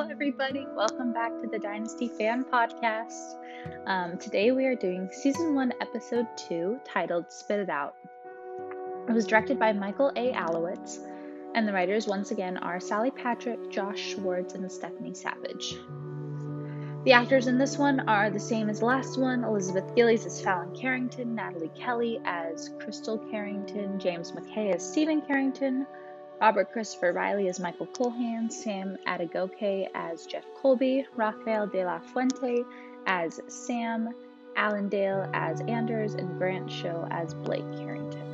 Hello, everybody. Welcome back to the Dynasty Fan Podcast. Um, today we are doing season one, episode two, titled Spit It Out. It was directed by Michael A. Allowitz, and the writers once again are Sallie Patrick, Josh Schwartz, and Stephanie Savage. The actors in this one are the same as the last one Elizabeth Gillies as Fallon Carrington, Nathalie Kelley as Crystal Carrington, James Mackay as Steven Carrington, Robert Christopher Riley as Michael Culhane, Sam Adegoke as Jeff Colby, Rafael de la Fuente as Sam, Alan Dale as Anders, and Grant Show as Blake Carrington.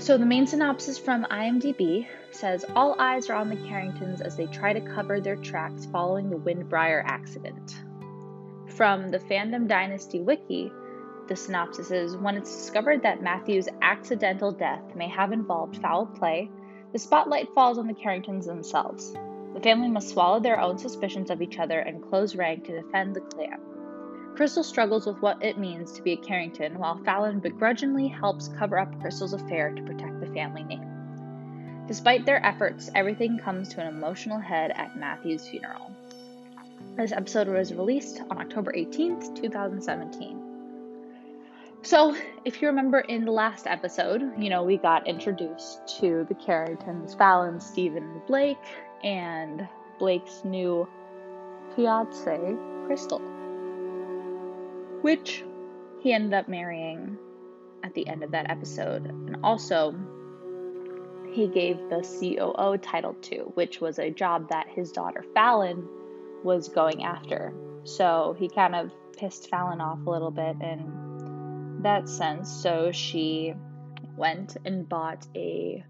So, the main synopsis from IMDb says All eyes are on the Carringtons as they try to cover their tracks following the Windbriar accident. From the Fandom Dynasty Wiki, the synopsis is When it's discovered that Matthew's accidental death may have involved foul play, the spotlight falls on the Carringtons themselves. The family must swallow their own suspicions of each other and close rank to defend the clan. Crystal struggles with what it means to be a Carrington, while Fallon begrudgingly helps cover up Crystal's affair to protect the family name. Despite their efforts, everything comes to an emotional head at Matthew's funeral. This episode was released on October 18th, 2017. So, if you remember in the last episode, you know, we got introduced to the Carringtons, Fallon, Steven, Blake, and Blake's new fiance, Crystal, which he ended up marrying at the end of that episode. And also, he gave the COO title to, which was a job that his daughter Fallon was going after. So he kind of pissed Fallon off a little bit and that sense. So she went and bought a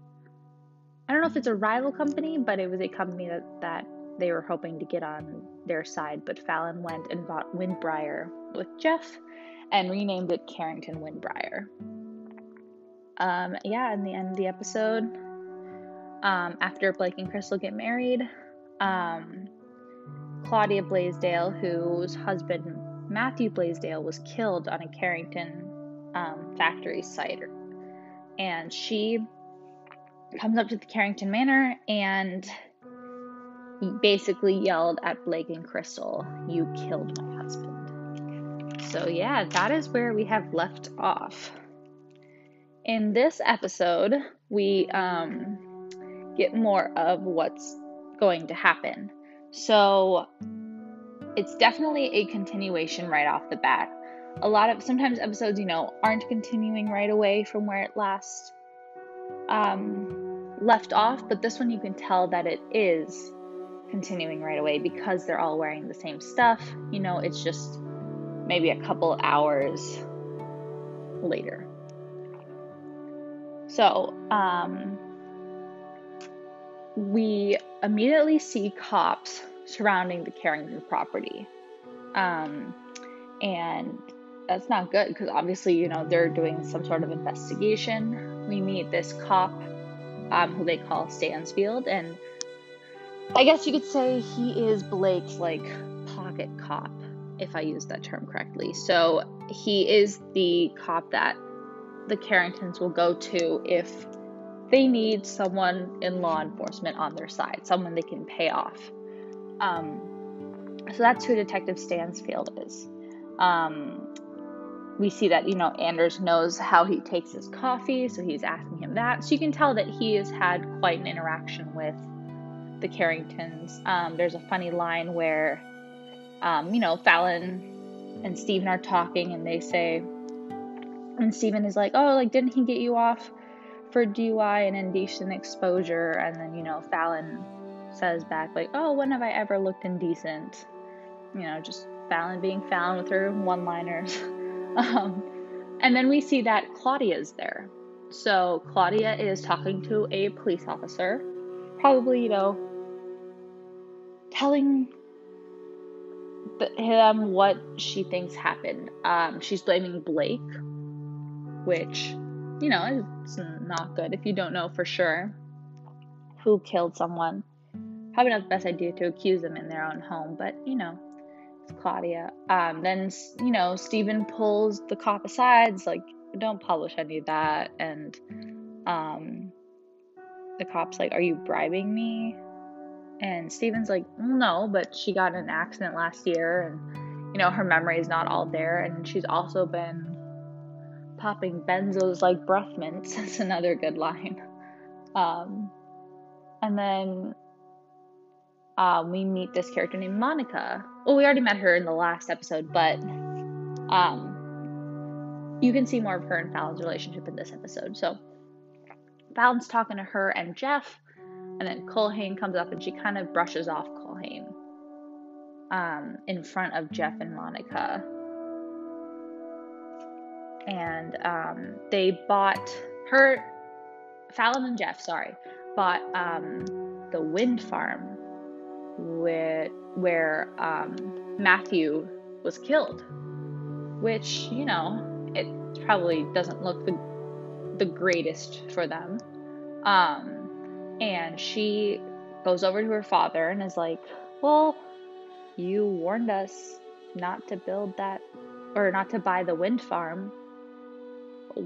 I don't know if it's a rival company, but it was a company that, that they were hoping to get on their side. But Fallon went and bought Windbriar with Jeff and renamed it Carrington Windbriar. Um, yeah, in the end of the episode, um, after Blake and Crystal get married, um, Claudia Blaisdell, whose husband Matthew Blaisdell was killed on a Carrington um, factory site. And she comes up to the Carrington Manor and basically yelled at Blake and Crystal, You killed my husband. So, yeah, that is where we have left off. In this episode, we um, get more of what's going to happen. So, it's definitely a continuation right off the bat a lot of sometimes episodes, you know, aren't continuing right away from where it last um, left off, but this one you can tell that it is continuing right away because they're all wearing the same stuff. You know, it's just maybe a couple hours later. So, um, we immediately see cops surrounding the Carrington property. Um, and that's not good because obviously, you know, they're doing some sort of investigation. We meet this cop um, who they call Stansfield, and I guess you could say he is Blake's like pocket cop, if I use that term correctly. So he is the cop that the Carringtons will go to if they need someone in law enforcement on their side, someone they can pay off. Um, so that's who Detective Stansfield is. Um, we see that you know Anders knows how he takes his coffee, so he's asking him that. So you can tell that he has had quite an interaction with the Carringtons. Um, there's a funny line where, um, you know, Fallon and Steven are talking, and they say, and Steven is like, "Oh, like didn't he get you off for DUI and indecent exposure?" And then you know Fallon says back like, "Oh, when have I ever looked indecent?" You know, just Fallon being Fallon with her one-liners. Um, and then we see that Claudia is there. So Claudia is talking to a police officer, probably, you know, telling him what she thinks happened. Um, she's blaming Blake, which, you know, is not good if you don't know for sure who killed someone. Probably not the best idea to accuse them in their own home, but, you know, Claudia. Um, then, you know, Steven pulls the cop aside, it's like, don't publish any of that. And um, the cop's like, Are you bribing me? And Steven's like, no, but she got in an accident last year and, you know, her memory is not all there. And she's also been popping benzos like breath mints. That's another good line. Um, and then um, we meet this character named Monica. Well, we already met her in the last episode, but um, you can see more of her and Fallon's relationship in this episode. So Fallon's talking to her and Jeff, and then Culhane comes up and she kind of brushes off Culhane um, in front of Jeff and Monica. And um, they bought her, Fallon and Jeff, sorry, bought um, the wind farm where, where um, Matthew was killed, which, you know, it probably doesn't look the, the greatest for them. Um, and she goes over to her father and is like, Well, you warned us not to build that or not to buy the wind farm.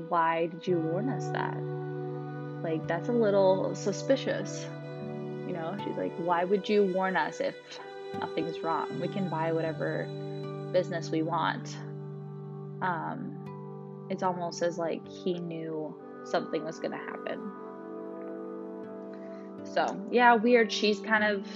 Why did you warn us that? Like, that's a little suspicious. Know, she's like, Why would you warn us if nothing's wrong? We can buy whatever business we want. Um, it's almost as like he knew something was going to happen. So, yeah, weird. She's kind of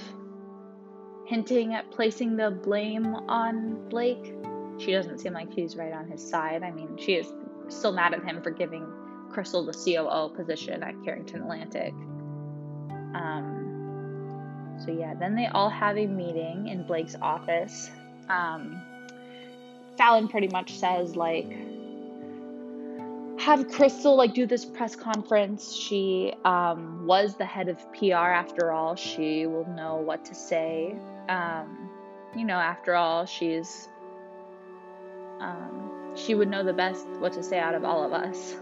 hinting at placing the blame on Blake. She doesn't seem like she's right on his side. I mean, she is still mad at him for giving Crystal the COO position at Carrington Atlantic. Um, so, yeah, then they all have a meeting in Blake's office. Um, Fallon pretty much says, like, have Crystal like do this press conference. She um, was the head of PR after all. She will know what to say. Um, you know, after all, she's um, she would know the best what to say out of all of us.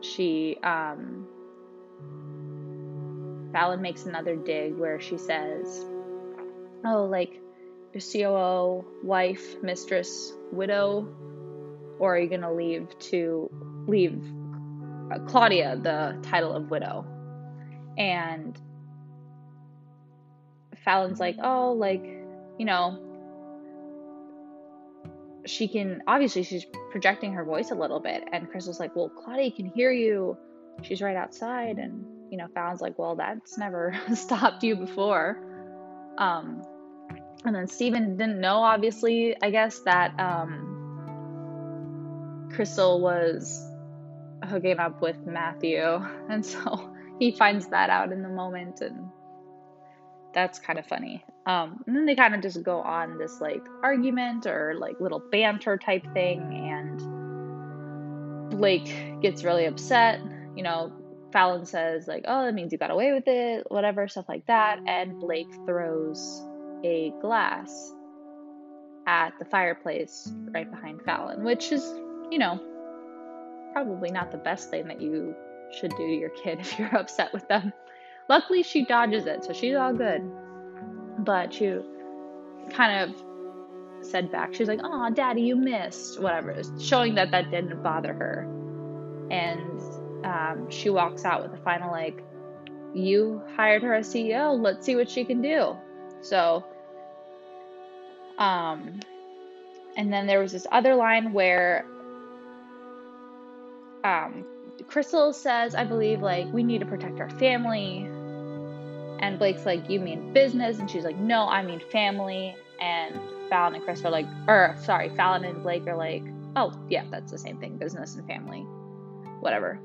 She um, Fallon makes another dig where she says, "Oh, like your COO, wife, mistress, widow." or are you going to leave to leave uh, Claudia the title of widow? And Fallon's like, oh, like, you know, she can obviously she's projecting her voice a little bit. And Crystal's like, well, Claudia can hear you. She's right outside. And, you know, Fallon's like, well, that's never stopped you before. Um, and then Stephen didn't know, obviously, I guess, that um, Crystal was hooking up with Matthew. And so he finds that out in the moment and that's kind of funny. Um, and then they kind of just go on this like argument or like little banter type thing, and Blake gets really upset. You know, Fallon says like, "Oh, that means you got away with it," whatever stuff like that, and Blake throws a glass at the fireplace right behind Fallon, which is you know, probably not the best thing that you should do to your kid if you're upset with them. Luckily, she dodges it, so she's all good. But she kind of said back, she's like, "Oh, daddy, you missed," whatever, showing that that didn't bother her. And um, she walks out with a final like, "You hired her as CEO. Let's see what she can do." So, um, and then there was this other line where um, Crystal says, I believe, like, we need to protect our family. And Blake's like, You mean business? And she's like, No, I mean family. And Fallon and Chris are like, or sorry, Fallon and Blake are like, Oh, yeah, that's the same thing business and family. Whatever.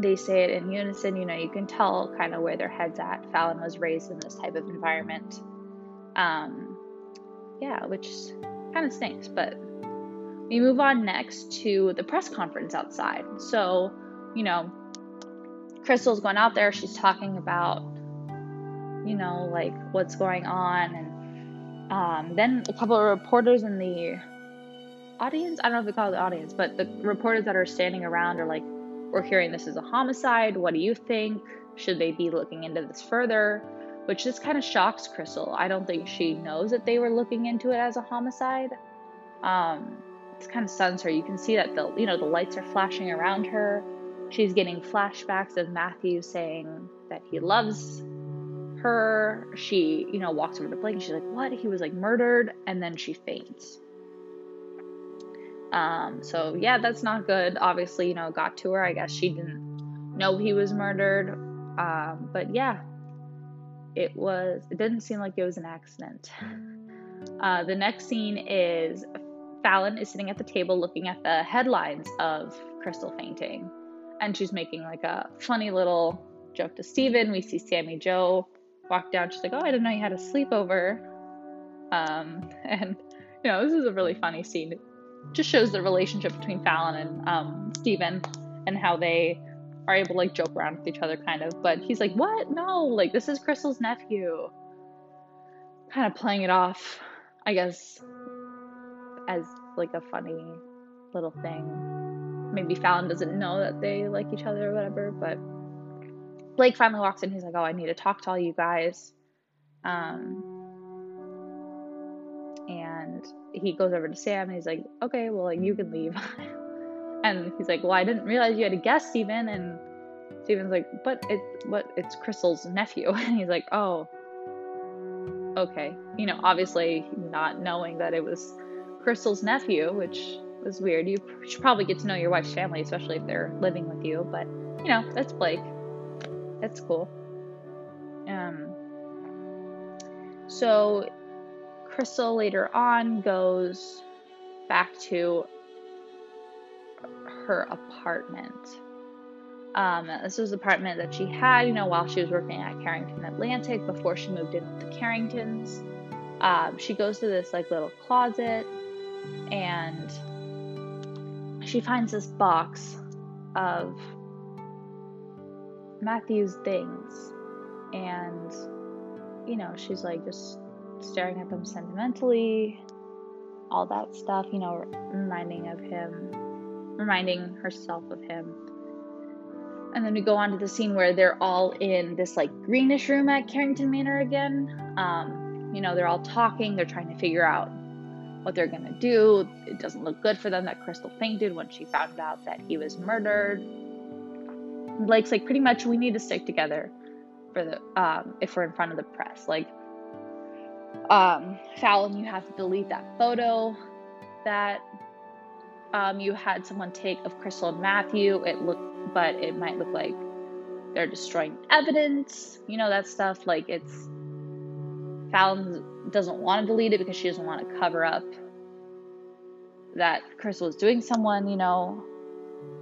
They say it in unison, you know, you can tell kind of where their head's at. Fallon was raised in this type of environment. Um, yeah, which kind of stinks, but we move on next to the press conference outside. So, you know, Crystal's going out there, she's talking about, you know, like what's going on. And um, then a couple of reporters in the audience, I don't know if they call it the audience, but the reporters that are standing around are like, we're hearing this is a homicide. What do you think? Should they be looking into this further? Which just kind of shocks Crystal. I don't think she knows that they were looking into it as a homicide. Um, it kind of stuns her. You can see that the you know the lights are flashing around her. She's getting flashbacks of Matthew saying that he loves her. She, you know, walks over to Blake and she's like, What? He was like murdered. And then she faints. Um, so yeah, that's not good. Obviously, you know, got to her. I guess she didn't know he was murdered. Um, but yeah, it was, it didn't seem like it was an accident. Uh, the next scene is Fallon is sitting at the table looking at the headlines of Crystal fainting. And she's making like a funny little joke to Steven. We see Sammy Jo walk down. She's like, Oh, I didn't know you had a sleepover. Um, and, you know, this is a really funny scene. Just shows the relationship between Fallon and um, Steven and how they are able to like joke around with each other, kind of. But he's like, What? No, like, this is Crystal's nephew. Kind of playing it off, I guess, as like a funny little thing. Maybe Fallon doesn't know that they like each other or whatever, but Blake finally walks in. He's like, "Oh, I need to talk to all you guys," um, and he goes over to Sam and he's like, "Okay, well, like you can leave." and he's like, "Well, I didn't realize you had a guest, Steven." And Steven's like, "But it, but it's Crystal's nephew." And he's like, "Oh, okay." You know, obviously not knowing that it was Crystal's nephew, which was weird. You should probably get to know your wife's family, especially if they're living with you. But you know, that's Blake. That's cool. Um. So, Crystal later on goes back to her apartment. Um, this was the apartment that she had, you know, while she was working at Carrington Atlantic before she moved in with the Carringtons. Um, she goes to this like little closet and she finds this box of Matthew's things. And, you know, she's like just staring at them sentimentally, all that stuff, you know, reminding of him, reminding herself of him. And then we go on to the scene where they're all in this like greenish room at Carrington Manor again. Um, you know, they're all talking, they're trying to figure out what they're gonna do. It doesn't look good for them that Crystal fainted when she found out that he was murdered. Blake's like, pretty much, we need to stick together for the um, if we're in front of the press. Like, um, Fallon, you have to delete that photo that um, you had someone take of Crystal and Matthew. It but it might look like they're destroying evidence. You know that stuff. Like it's Fallon doesn't want to delete it because she doesn't want to cover up that Crystal was doing someone. You know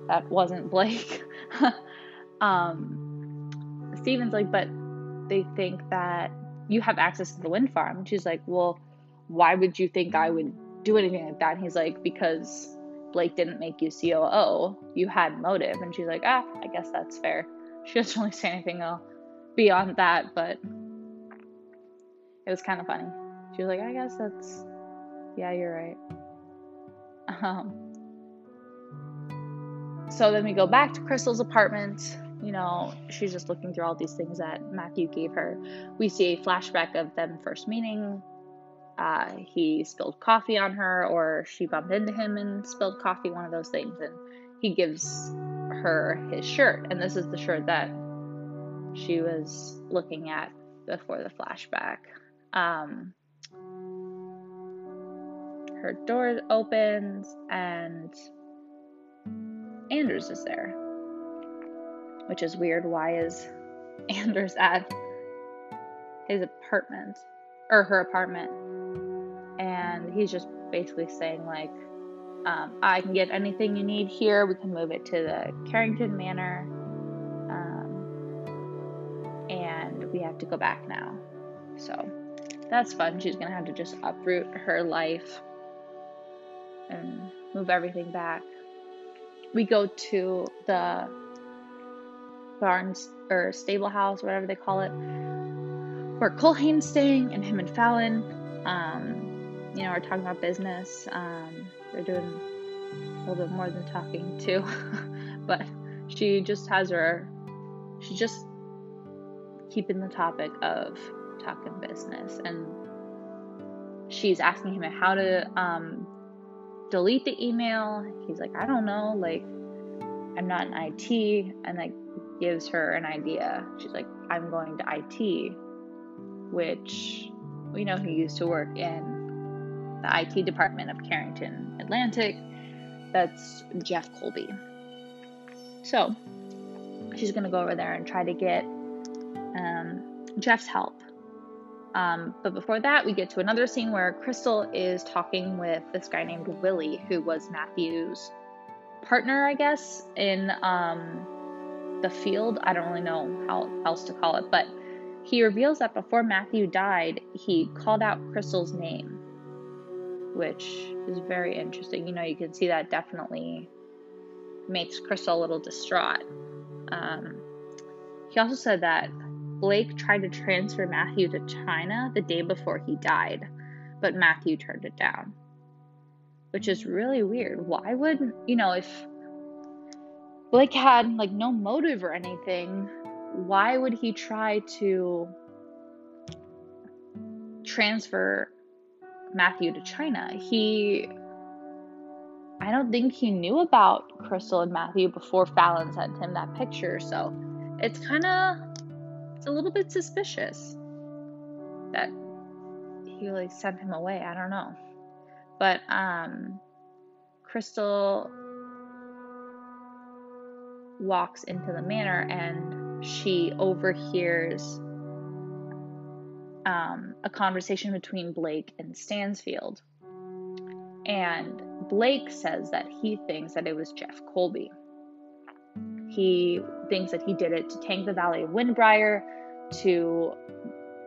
that wasn't Blake. um, Steven's like, but they think that you have access to the wind farm. And she's like, well, why would you think I would do anything like that? And he's like, because Blake didn't make you COO. You had motive. And she's like, ah, I guess that's fair. She doesn't really say anything else beyond that, but it was kind of funny. She was like, I guess that's, yeah, you're right. Um, so then we go back to Crystal's apartment you know, she's just looking through all these things that Matthew gave her. We see a flashback of them first meeting. Uh, he spilled coffee on her, or she bumped into him and spilled coffee, one of those things. And he gives her his shirt. And this is the shirt that she was looking at before the flashback. Um, her door opens, and Anders is there which is weird. Why is Anders at his apartment or her apartment? And he's just basically saying, like, um, I can get anything you need here. We can move it to the Carrington Manor. Um, and we have to go back now. So that's fun. She's going to have to just uproot her life and move everything back. We go to the barns or stable house, whatever they call it, where Culhane's staying and him and Fallon, um, you know, are talking about business. Um, they're doing a little bit more than talking too, but she just has her, she's just keeping the topic of talking business. And she's asking him how to um, delete the email. He's like, I don't know, like I'm not in IT, and like gives her an idea. She's like, I'm going to IT. which we know he used to work in the IT department of Carrington Atlantic. That's Jeff Colby. So she's going to go over there and try to get um, Jeff's help. Um, but before that, we get to another scene where Crystal is talking with this guy named Willie, who was Matthew's partner, I guess, in um, the field. I don't really know how else to call it, but he reveals that before Matthew died, he called out Crystal's name, which is very interesting. You know, you can see that definitely makes Crystal a little distraught. Um, he also said that Blake tried to transfer Matthew to China the day before he died, but Matthew turned it down, which is really weird. Why would, you know, if Blake had like no motive or anything, why would he try to transfer Matthew to China? He I don't think he knew about Crystal and Matthew before Fallon sent him that picture, so it's kind of it's a little bit suspicious that he like sent him away. I don't know. But um Crystal walks into the manor and she overhears um, a conversation between Blake and Stansfield. And Blake says that he thinks that it was Jeff Colby. He thinks that he did it to tank the Valley of Windbriar to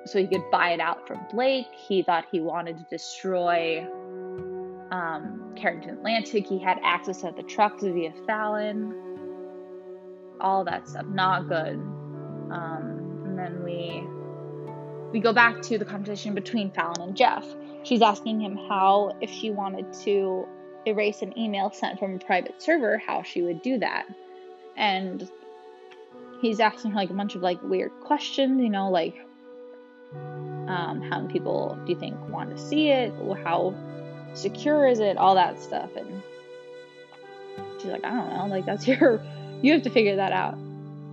so he could buy it out from Blake. He thought he wanted to destroy um, Carrington Atlantic. He had access to the trucks via Fallon all that stuff. Not good. Um, and then we we go back to the conversation between Fallon and Jeff. She's asking him how, if she wanted to erase an email sent from a private server, how she would do that. And he's asking her like a bunch of like weird questions, you know, like um, how many people do you think want to see it? How secure is it? All that stuff. And she's like, I don't know, like that's your you have to figure that out.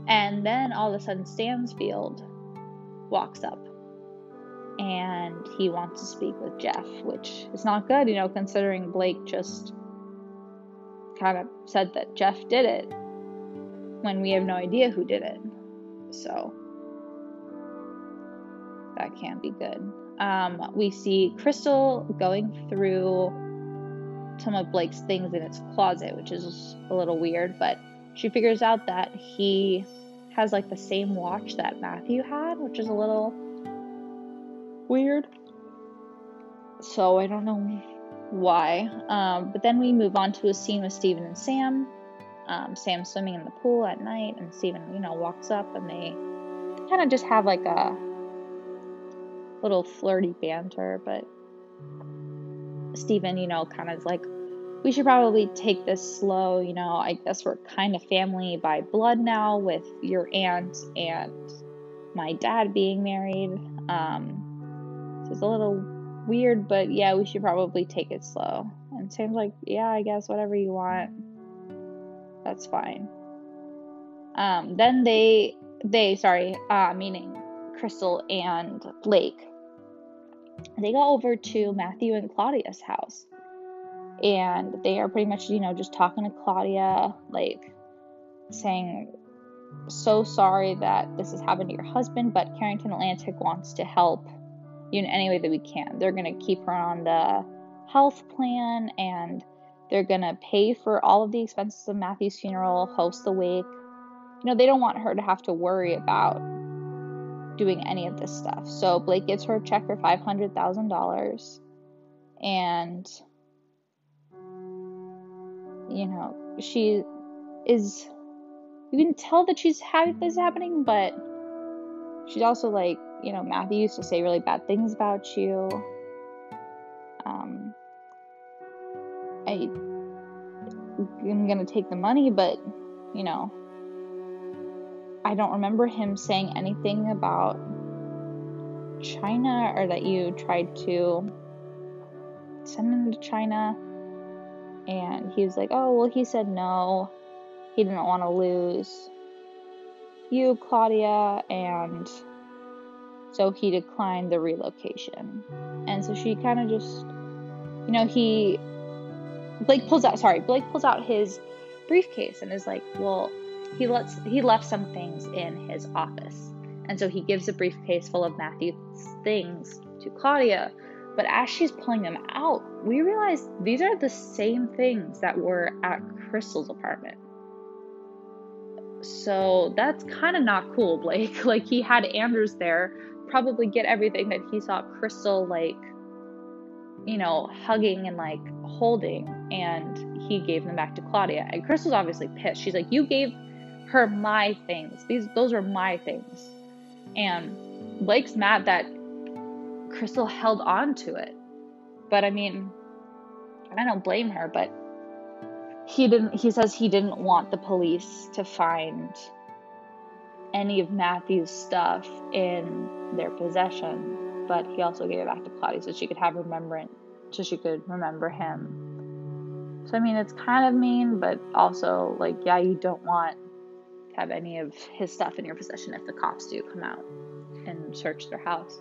And then all of a sudden, Stansfield walks up and he wants to speak with Jeff, which is not good, you know, considering Blake just kind of said that Jeff did it when we have no idea who did it. So that can't be good. Um, we see Crystal going through some of Blake's things in its closet, which is a little weird, but she figures out that he has like the same watch that Matthew had, which is a little weird. So I don't know why. Um, but then we move on to a scene with Steven and Sam. Um, Sam swimming in the pool at night, and Steven, you know, walks up and they kind of just have like a little flirty banter. But Steven, you know, kind of like we should probably take this slow. You know, I guess we're kind of family by blood now with your aunt and my dad being married. Um, so it's a little weird, but yeah, we should probably take it slow. And Sam's like, yeah, I guess whatever you want, that's fine. Um, then they, they, sorry, uh, meaning Crystal and Blake, they go over to Matthew and Claudia's house and they are pretty much, you know, just talking to Claudia, like saying, So sorry that this has happened to your husband, but Carrington Atlantic wants to help you in any way that we can. They're going to keep her on the health plan and they're going to pay for all of the expenses of Matthew's funeral, host the wake. You know, they don't want her to have to worry about doing any of this stuff. So Blake gives her a check for $500,000 and you know, she is. You can tell that she's happy this is happening, but she's also like, you know, Matthew used to say really bad things about you. Um, I, I'm gonna take the money, but, you know, I don't remember him saying anything about China or that you tried to send him to China. And he was like, Oh, well, he said no. He didn't want to lose you, Claudia. And So he declined the relocation. And so she kind of just, you know, he, Blake pulls out, sorry, Blake pulls out his briefcase and is like, well, he lets, he left some things in his office. And so he gives a briefcase full of Matthew's things to Claudia. But as she's pulling them out, we realized these are the same things that were at Crystal's apartment. So that's kind of not cool, Blake. Like he had Anders there, probably get everything that he saw Crystal like, you know, hugging and like holding, and he gave them back to Claudia. And Crystal's obviously pissed. She's like, "You gave her my things. These those are my things." And Blake's mad that Crystal held on to it. But I mean, I don't blame her, but he didn't he says he didn't want the police to find any of Matthew's stuff in their possession, but he also gave it back to Claudia so she could have remembrance so she could remember him. So I mean it's kind of mean, but also like yeah, you don't want to have any of his stuff in your possession if the cops do come out and search their house.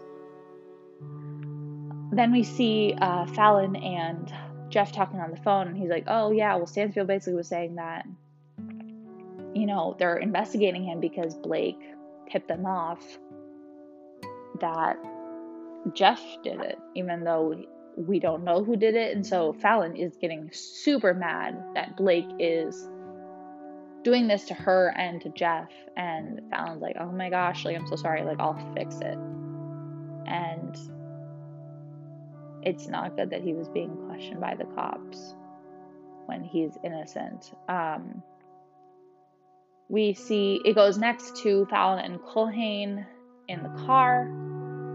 Then we see uh, Fallon and Jeff talking on the phone, and he's like, "Oh yeah, well Stansfield basically was saying that, you know, they're investigating him because Blake tipped them off that Jeff did it, even though we don't know who did it." And so Fallon is getting super mad that Blake is doing this to her and to Jeff, and Fallon's like, "Oh my gosh, like I'm so sorry, like I'll fix it," and it's not good that he was being questioned by the cops when he's innocent. Um, we see it goes next to Fallon and Culhane in the car,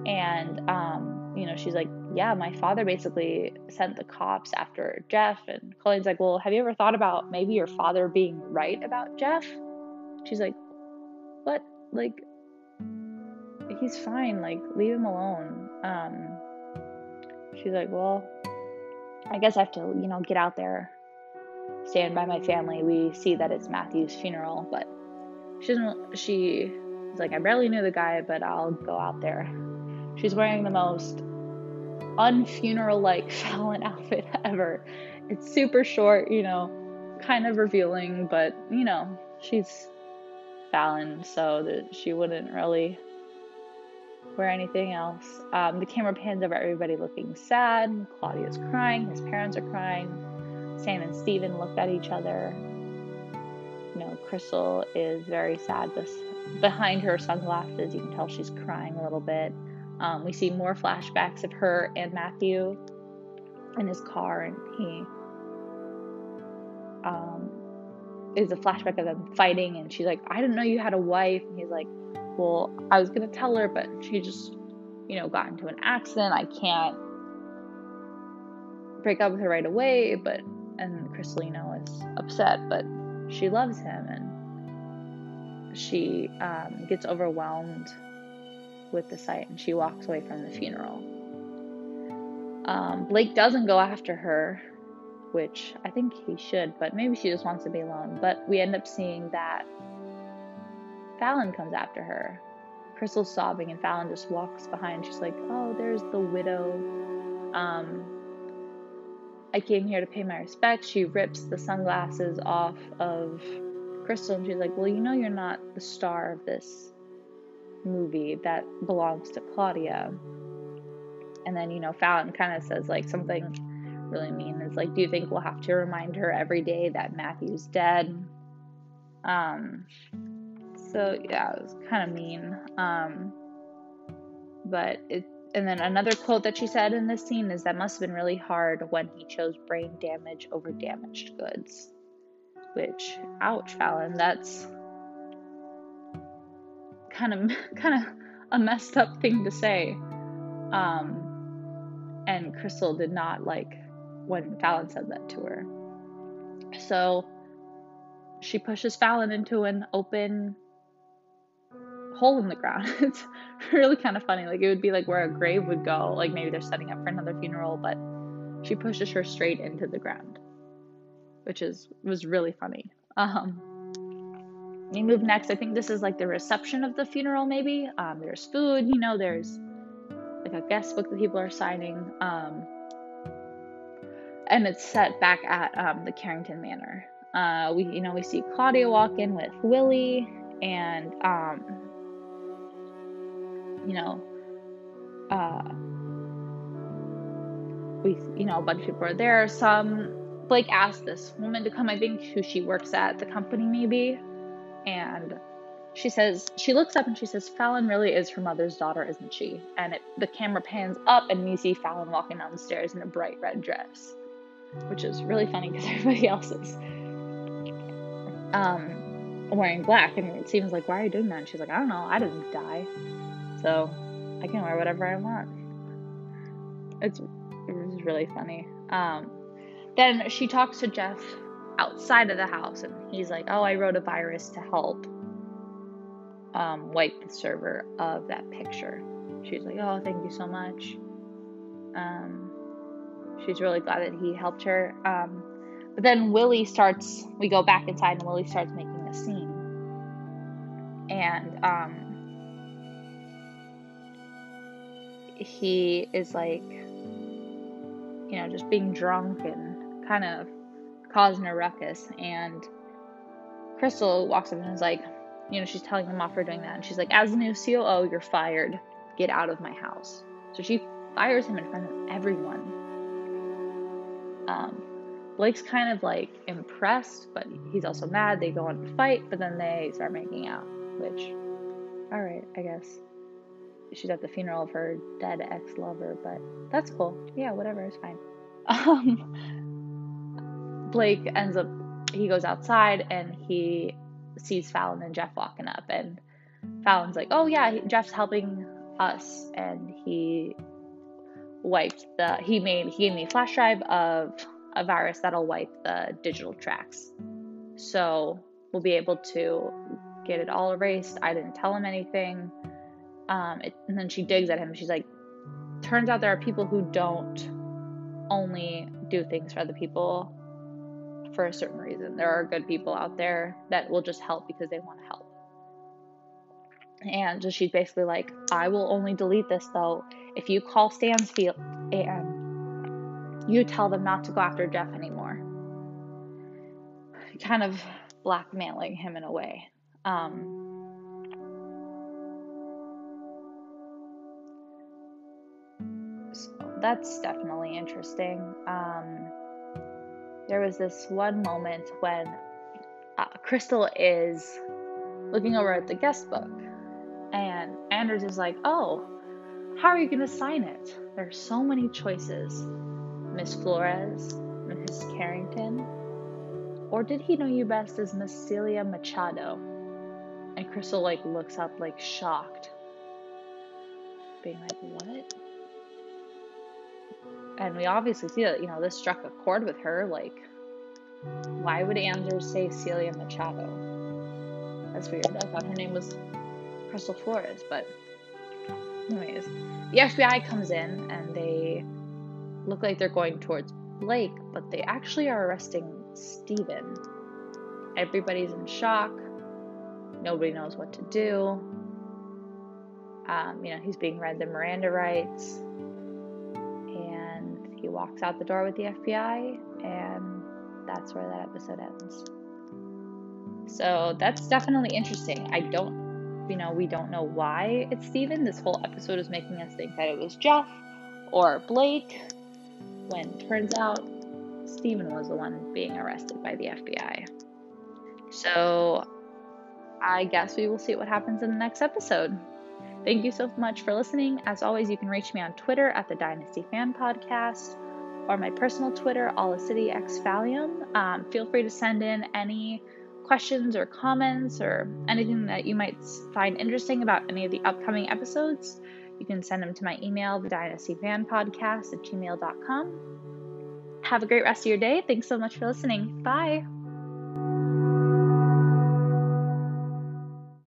and um, you know she's like, "Yeah, my father basically sent the cops after Jeff." And Culhane's like, "Well, have you ever thought about maybe your father being right about Jeff?" She's like, "What? Like, he's fine. Like, leave him alone." Um, she's like, Well, I guess I have to, you know, get out there, stand by my family. We see that it's Matthew's funeral, but she doesn't, like, I barely knew the guy, but I'll go out there. She's wearing the most unfuneral like Fallon outfit ever. It's super short, you know, kind of revealing, but, you know, she's Fallon, so that she wouldn't really or anything else. Um, the camera pans over everybody looking sad. Claudia's crying. His parents are crying. Sam and Steven looked at each other. You know, Crystal is very sad. This behind her sunglasses, you can tell she's crying a little bit. Um, we see more flashbacks of her and Matthew in his car, and he um, is a flashback of them fighting. And she's like, "I didn't know you had a wife." And he's like, well, I was going to tell her, but she just, you know, got into an accident. I can't break up with her right away. But, and Crystal, you know, is upset, but she loves him and she um, gets overwhelmed with the sight and she walks away from the funeral. Um, Blake doesn't go after her, which I think he should, but maybe she just wants to be alone. But we end up seeing that Fallon comes after her. Crystal's sobbing, and Fallon just walks behind. She's like, "Oh, there's the widow. Um, I came here to pay my respects." She rips the sunglasses off of Crystal, and she's like, "Well, you know, you're not the star of this movie. That belongs to Claudia." And then, you know, Fallon kind of says like something really mean. Is like, "Do you think we'll have to remind her every day that Matthew's dead?" Um, so yeah, it was kind of mean. Um, but it, and then another quote that she said in this scene is that must have been really hard when he chose brain damage over damaged goods. Which, ouch, Fallon, that's kind of kind of a messed up thing to say. Um, and Crystal did not like when Fallon said that to her. So she pushes Fallon into an open hole in the ground. it's really kind of funny. Like it would be like where a grave would go. Like maybe they're setting up for another funeral, but she pushes her straight into the ground, which is was really funny. Um, we move next. I think this is like the reception of the funeral, maybe. Um, there's food, you know, there's like a guest book that people are signing. Um, and it's set back at um, the Carrington Manor. Uh, we, you know, we see Claudia walk in with Willie, and um, you know, uh, we, you know, a bunch of people are there. Some Blake asked this woman to come, I think, who she works at the company, maybe, and she says she looks up and she says Fallon really is her mother's daughter, isn't she? And it, the camera pans up and we see Fallon walking down the stairs in a bright red dress, which is really funny because everybody else is um, wearing black, and it seems like why are you doing that? And she's like, I don't know, I didn't die, so I can wear whatever I want. It's it was really funny. Um, then she talks to Jeff outside of the house, and he's like, "Oh, I wrote a virus to help um, wipe the server of that picture." She's like, "Oh, thank you so much." Um, she's really glad that he helped her. Um, but then Willie starts. We go back inside, and Willie starts making a scene, and um, he is like, you know, just being drunk and kind of causing a ruckus. And Crystal walks up and is like, you know, she's telling him off for doing that. And she's like, as the new COO, you're fired. Get out of my house. So she fires him in front of everyone. Um, Blake's kind of like impressed, but he's also mad. They go on to fight, but then they start making out, which, alright, I guess. She's at the funeral of her dead ex lover, but that's cool. Yeah, whatever, it's fine. Um, Blake ends up, he goes outside and he sees Fallon and Jeff walking up. And Fallon's like, oh, yeah, Jeff's helping us. And he wiped the, he made, he gave me a flash drive of a virus that'll wipe the digital tracks. So we'll be able to get it all erased. I didn't tell him anything. Um, it, and then she digs at him. She's like, turns out there are people who don't only do things for other people for a certain reason. There are good people out there that will just help because they want to help. And just she's basically like, I will only delete this though if you call Stansfield and you tell them not to go after Jeff anymore. Kind of blackmailing him in a way. Um, so that's definitely interesting. Um, there was this one moment when uh, Crystal is looking over at the guest book, and Anders is like, Oh, how are you going to sign it? There are so many choices. Miss Flores, Miss Carrington, or did he know you best as Miss Celia Machado? And Crystal like looks up like shocked, being like, What? And we obviously see that you know this struck a chord with her like why would Anders say Celia Machado? That's weird. I thought her name was Crystal Flores, but anyways, the FBI comes in and they look like they're going towards Blake, but they actually are arresting Steven. Everybody's in shock. Nobody knows what to do. Um, you know, he's being read the Miranda rights walks out the door with the FBI, and that's where that episode ends. So that's definitely interesting. I don't, you know, we don't know why it's Steven. This whole episode is making us think that it was Jeff or Blake, when turns out Steven was the one being arrested by the FBI. So I guess we will see what happens in the next episode. Thank you so much for listening. As always, you can reach me on Twitter at the Dynasty Fan Podcast or my personal Twitter, AllicityXValium. Um, feel free to send in any questions or comments or anything that you might find interesting about any of the upcoming episodes. You can send them to my email, the Dynasty Podcast at gmail.com. Have a great rest of your day. Thanks so much for listening. Bye.